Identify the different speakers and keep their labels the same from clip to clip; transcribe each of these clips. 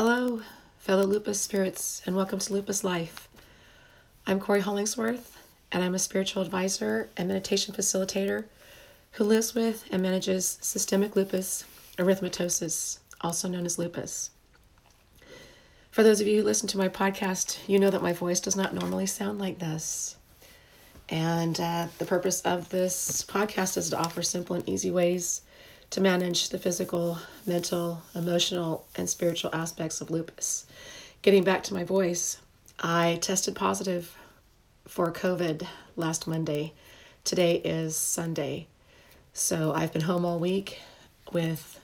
Speaker 1: Hello, fellow lupus spirits, and welcome to Lupus Life. I'm Cory Hollingsworth, and I'm a spiritual advisor and meditation facilitator who lives with and manages systemic lupus erythematosus, also known as lupus. For those of you who listen to my podcast, you know that my voice does not normally sound like this. And uh, the purpose of this podcast is to offer simple and easy ways to manage the physical, mental, emotional, and spiritual aspects of lupus. Getting back to my voice, I tested positive for COVID last Monday. Today is Sunday. So I've been home all week with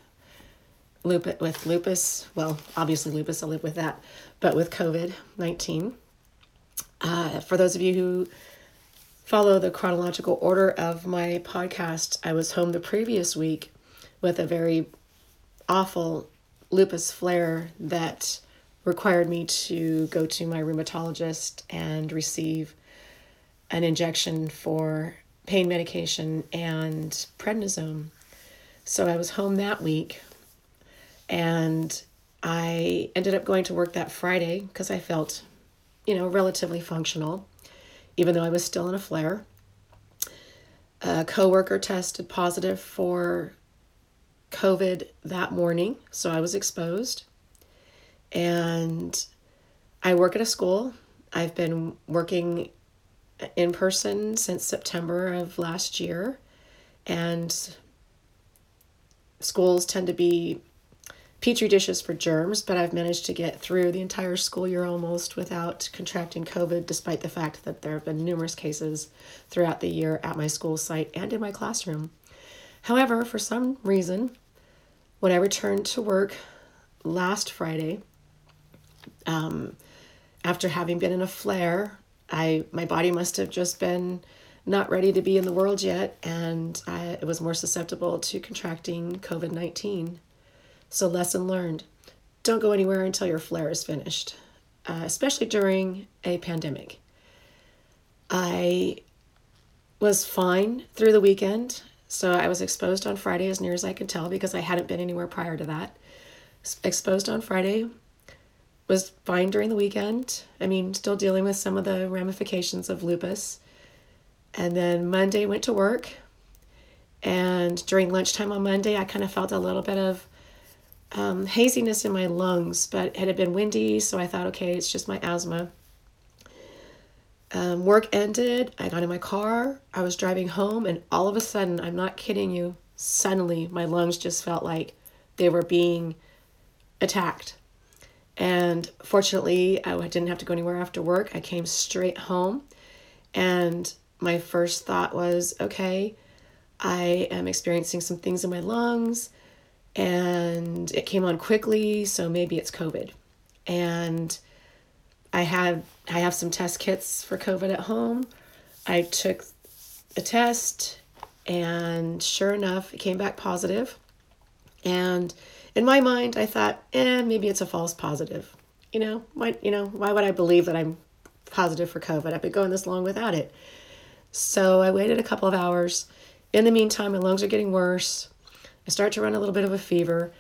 Speaker 1: lupus with lupus, well, obviously lupus, I live with that, but with COVID-19. Uh, for those of you who follow the chronological order of my podcast, I was home the previous week with a very awful lupus flare that required me to go to my rheumatologist and receive an injection for pain medication and prednisone. So I was home that week and I ended up going to work that Friday because I felt, you know, relatively functional, even though I was still in a flare. A coworker tested positive for COVID that morning, so I was exposed. And I work at a school. I've been working in person since September of last year. And schools tend to be petri dishes for germs, but I've managed to get through the entire school year almost without contracting COVID, despite the fact that there have been numerous cases throughout the year at my school site and in my classroom. However, for some reason, when I returned to work last Friday, um, after having been in a flare, I my body must have just been not ready to be in the world yet, and I it was more susceptible to contracting COVID nineteen. So lesson learned: don't go anywhere until your flare is finished, uh, especially during a pandemic. I was fine through the weekend. So I was exposed on Friday as near as I could tell because I hadn't been anywhere prior to that. Exposed on Friday, was fine during the weekend. I mean, still dealing with some of the ramifications of lupus. And then Monday went to work. And during lunchtime on Monday, I kind of felt a little bit of um, haziness in my lungs, but it had been windy, so I thought, okay, it's just my asthma. Um, work ended. I got in my car. I was driving home, and all of a sudden, I'm not kidding you, suddenly my lungs just felt like they were being attacked. And fortunately, I didn't have to go anywhere after work. I came straight home, and my first thought was okay, I am experiencing some things in my lungs, and it came on quickly, so maybe it's COVID. And I had I have some test kits for COVID at home. I took a test and sure enough, it came back positive. And in my mind, I thought, eh, maybe it's a false positive. You know, why you know, why would I believe that I'm positive for COVID? I've been going this long without it. So I waited a couple of hours. In the meantime, my lungs are getting worse. I start to run a little bit of a fever.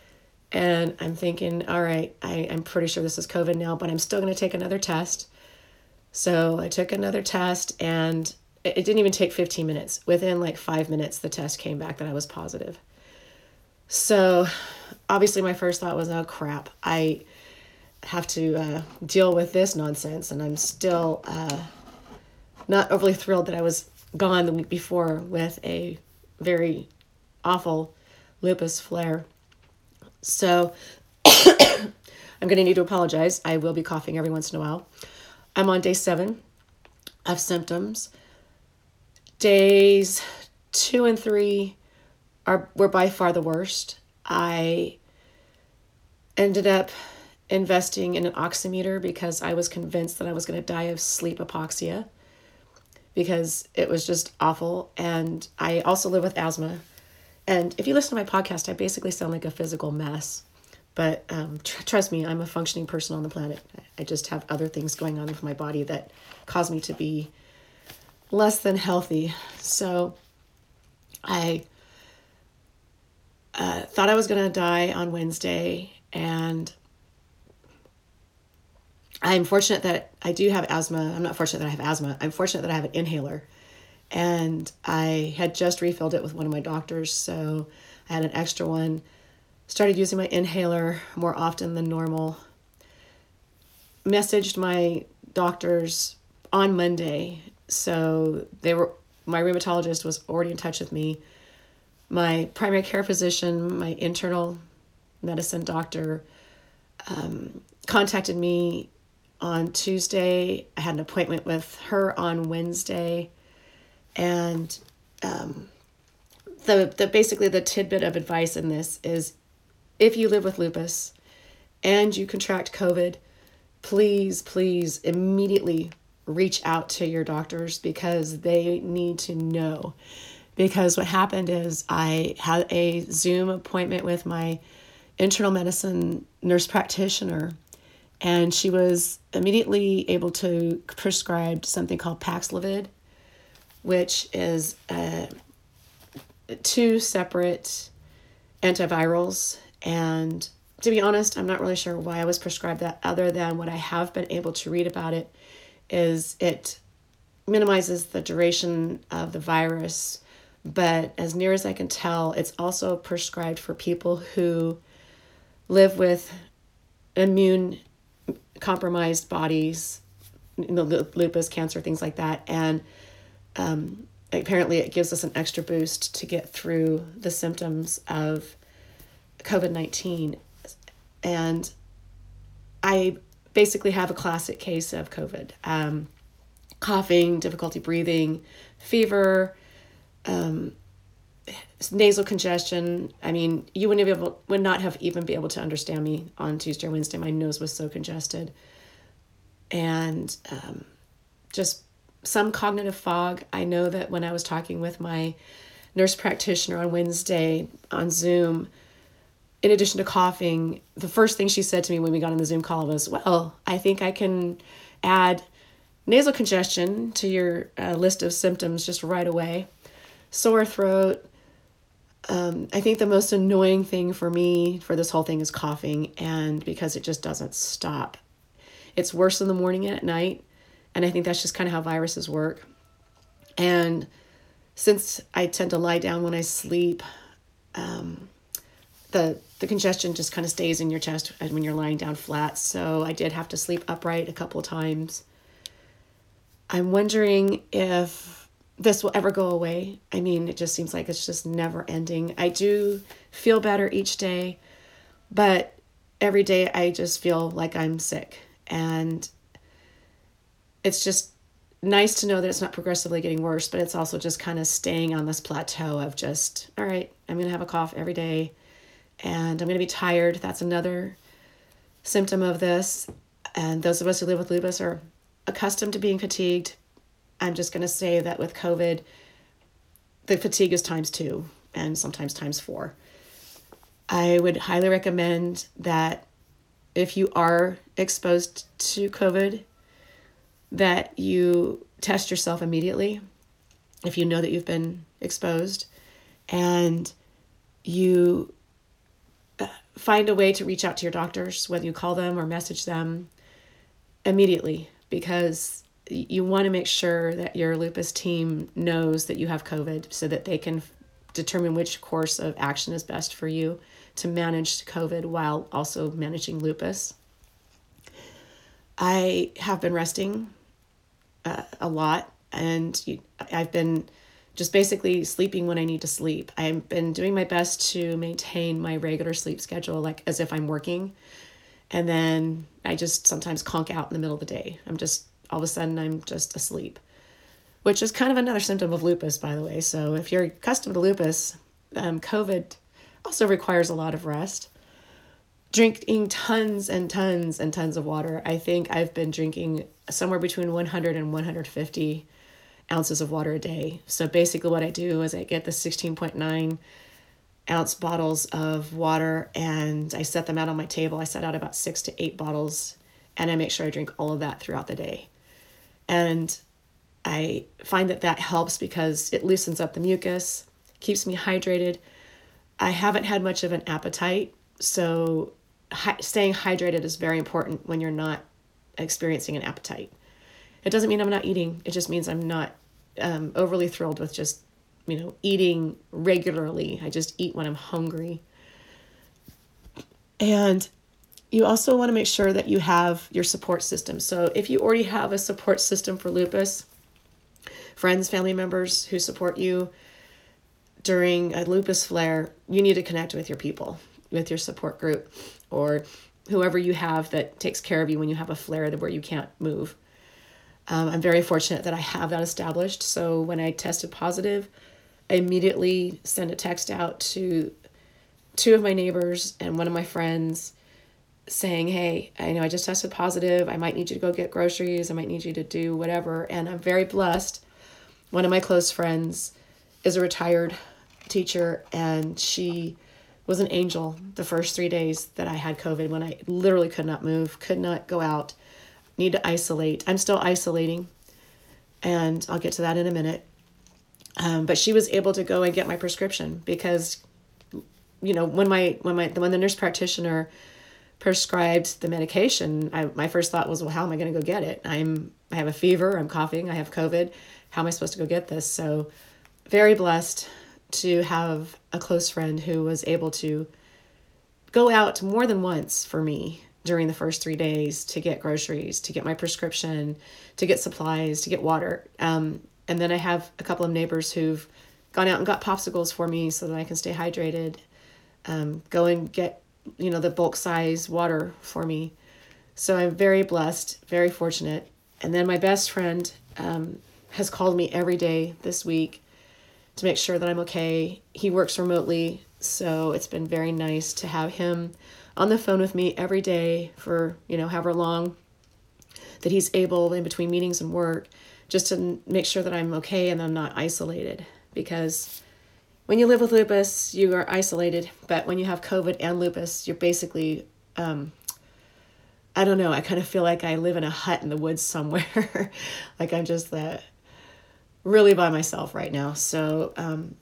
Speaker 1: And I'm thinking, all right, I, I'm pretty sure this is COVID now, but I'm still going to take another test. So I took another test and it, it didn't even take 15 minutes. Within like five minutes, the test came back that I was positive. So obviously, my first thought was, oh crap, I have to uh, deal with this nonsense. And I'm still uh, not overly thrilled that I was gone the week before with a very awful lupus flare. So I'm going to need to apologize. I will be coughing every once in a while. I'm on day seven of symptoms. Days two and three are were by far the worst. I ended up investing in an oximeter because I was convinced that I was going to die of sleep apoxia because it was just awful. And I also live with asthma. And if you listen to my podcast, I basically sound like a physical mess. But um, tr- trust me, I'm a functioning person on the planet. I just have other things going on with my body that cause me to be less than healthy. So I uh, thought I was going to die on Wednesday, and I'm fortunate that I do have asthma. I'm not fortunate that I have asthma. I'm fortunate that I have an inhaler. And I had just refilled it with one of my doctors, so I had an extra one. Started using my inhaler more often than normal. Messaged my doctors on Monday, so they were my rheumatologist was already in touch with me. My primary care physician, my internal medicine doctor, um, contacted me on Tuesday. I had an appointment with her on Wednesday, and um, the the basically the tidbit of advice in this is, if you live with lupus, and you contract COVID, please please immediately reach out to your doctors because they need to know. Because what happened is I had a Zoom appointment with my internal medicine nurse practitioner and she was immediately able to prescribe something called Paxlovid, which is uh, two separate antivirals. And to be honest, I'm not really sure why I was prescribed that, other than what I have been able to read about it, is it minimizes the duration of the virus. But as near as I can tell, it's also prescribed for people who live with immune compromised bodies, you know, lupus, cancer, things like that. And um, apparently, it gives us an extra boost to get through the symptoms of COVID 19. And I basically have a classic case of COVID um, coughing, difficulty breathing, fever. Um, nasal congestion. I mean, you wouldn't be able, would not have even be able to understand me on Tuesday or Wednesday. My nose was so congested, and um, just some cognitive fog. I know that when I was talking with my nurse practitioner on Wednesday on Zoom, in addition to coughing, the first thing she said to me when we got on the Zoom call was, "Well, I think I can add." Nasal congestion to your uh, list of symptoms just right away sore throat, um, I think the most annoying thing for me for this whole thing is coughing, and because it just doesn't stop. It's worse in the morning and at night, and I think that's just kind of how viruses work. And since I tend to lie down when I sleep, um, the the congestion just kind of stays in your chest when you're lying down flat. So I did have to sleep upright a couple times. I'm wondering if this will ever go away. I mean, it just seems like it's just never ending. I do feel better each day, but every day I just feel like I'm sick. And it's just nice to know that it's not progressively getting worse, but it's also just kind of staying on this plateau of just, all right, I'm going to have a cough every day and I'm going to be tired. That's another symptom of this. And those of us who live with lupus are accustomed to being fatigued, I'm just going to say that with COVID, the fatigue is times two and sometimes times four. I would highly recommend that if you are exposed to COVID, that you test yourself immediately if you know that you've been exposed and you uh, find a way to reach out to your doctors, whether you call them or message them immediately, because you want to make sure that your lupus team knows that you have COVID so that they can determine which course of action is best for you to manage COVID while also managing lupus. I have been resting uh, a lot and I've been just basically sleeping when I need to sleep. I've been doing my best to maintain my regular sleep schedule, like as if I'm working. And then I just sometimes conk out in the middle of the day. I'm just all of a sudden I'm just asleep, which is kind of another symptom of lupus, by the way. So if you're accustomed to lupus, um, COVID also requires a lot of rest. Drinking tons and tons and tons of water. I think I've been drinking somewhere between 100 and 150 ounces of water a day. So basically, what I do is I get the 16.9 ounce bottles of water and I set them out on my table. I set out about six to eight bottles and I make sure I drink all of that throughout the day. And I find that that helps because it loosens up the mucus, keeps me hydrated. I haven't had much of an appetite, so hi- staying hydrated is very important when you're not experiencing an appetite. It doesn't mean I'm not eating. It just means I'm not um, overly thrilled with just, you know, eating regularly. I just eat when I'm hungry. And you also want to make sure that you have your support system. So if you already have a support system for lupus, friends, family members who support you during a lupus flare, you need to connect with your people, with your support group, or whoever you have that takes care of you when you have a flare where you can't move. Um, I'm very fortunate that I have that established. So when I tested positive, I immediately sent a text out to two of my neighbors and one of my friends saying, Hey, I know I just tested positive. I might need you to go get groceries. I might need you to do whatever. And I'm very blessed. One of my close friends is a retired teacher and she was an angel the first three days that I had COVID when I literally could not move, could not go out, need to isolate. I'm still isolating, and I'll get to that in a minute. Um, but she was able to go and get my prescription because, you know, when my when my when the nurse practitioner prescribed the medication, I, my first thought was, well, how am I going to go get it? I'm I have a fever, I'm coughing, I have COVID. How am I supposed to go get this? So, very blessed to have a close friend who was able to go out more than once for me during the first three days to get groceries, to get my prescription, to get supplies, to get water. Um, and then I have a couple of neighbors who've gone out and got popsicles for me so that I can stay hydrated. Um, go and get, you know, the bulk size water for me. So I'm very blessed, very fortunate. And then my best friend um, has called me every day this week to make sure that I'm okay. He works remotely, so it's been very nice to have him on the phone with me every day for, you know, however long that he's able in between meetings and work just to make sure that I'm okay and I'm not isolated because when you live with lupus, you are isolated, but when you have COVID and lupus, you're basically um, I don't know, I kind of feel like I live in a hut in the woods somewhere. like I'm just that really by myself right now. So um,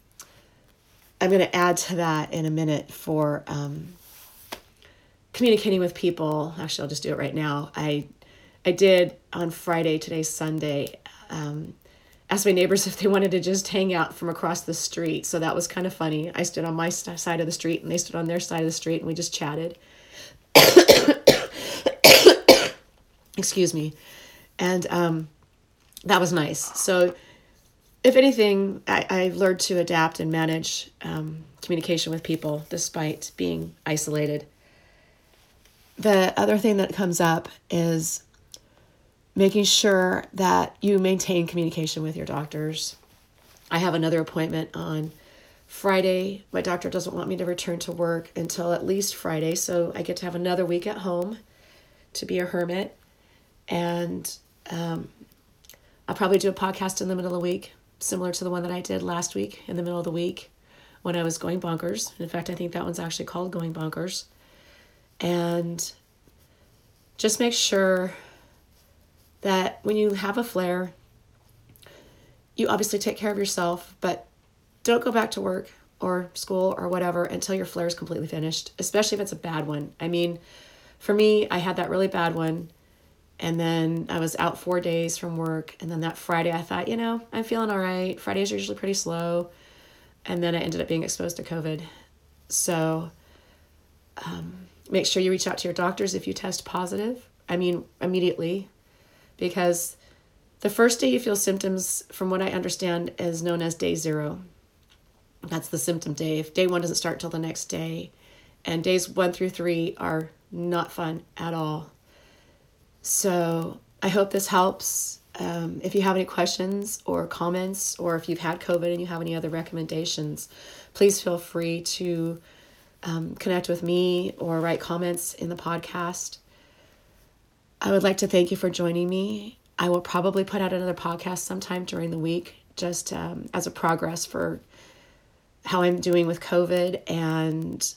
Speaker 1: I'm going to add to that in a minute for um, communicating with people. Actually, I'll just do it right now. I I did on Friday. Today's Sunday. Um, asked my neighbors if they wanted to just hang out from across the street. So that was kind of funny. I stood on my side of the street and they stood on their side of the street and we just chatted. Excuse me. And um, that was nice. So if anything, I, I've learned to adapt and manage um, communication with people despite being isolated. The other thing that comes up is making sure that you maintain communication with your doctors. I have another appointment on Friday. My doctor doesn't want me to return to work until at least Friday, so I get to have another week at home to be a hermit. And um, I'll probably do a podcast in the middle of the week similar to the one that I did last week in the middle of the week when I was going bonkers. In fact, I think that one's actually called Going Bonkers. And just make sure that when you have a flare, you obviously take care of yourself, but don't go back to work or school or whatever until your flare is completely finished, especially if it's a bad one. I mean, for me, I had that really bad one and then I was out four days from work. And then that Friday, I thought, you know, I'm feeling all right. Fridays are usually pretty slow. And then I ended up being exposed to COVID. So um, make sure you reach out to your doctors if you test positive. I mean, immediately, because the first day you feel symptoms, from what I understand, is known as day zero. That's the symptom day. If day one doesn't start till the next day, and days one through three are not fun at all. So I hope this helps. Um, if you have any questions or comments, or if you've had COVID and you have any other recommendations, please feel free to um, connect with me or write comments in the podcast. I would like to thank you for joining me. I will probably put out another podcast sometime during the week, just um, as a progress for how I'm doing with COVID and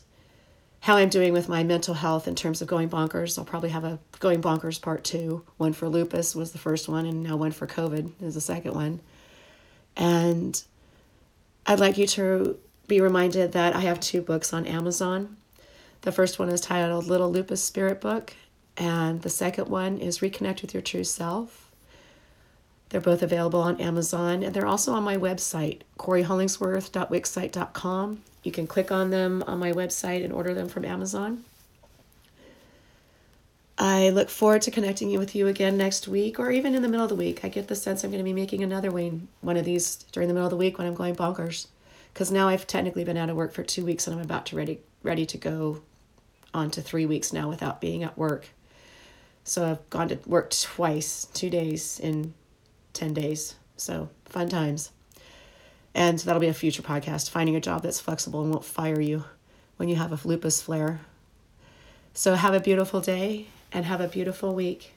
Speaker 1: how I'm doing with my mental health in terms of going bonkers. I'll probably have a going bonkers part two. One for lupus was the first one, and now one for COVID is the second one. And I'd like you to be reminded that I have two books on Amazon. The first one is titled Little Lupus Spirit Book, and the second one is Reconnect with Your True Self. They're both available on Amazon and they're also on my website, CoryHollingsworth.wixsite.com. You can click on them on my website and order them from Amazon. I look forward to connecting with you again next week or even in the middle of the week. I get the sense I'm going to be making another one, one of these during the middle of the week when I'm going bonkers. Because now I've technically been out of work for two weeks and I'm about to ready ready to go on to three weeks now without being at work. So I've gone to work twice, two days in 10 days. So fun times. And that'll be a future podcast finding a job that's flexible and won't fire you when you have a lupus flare. So have a beautiful day and have a beautiful week.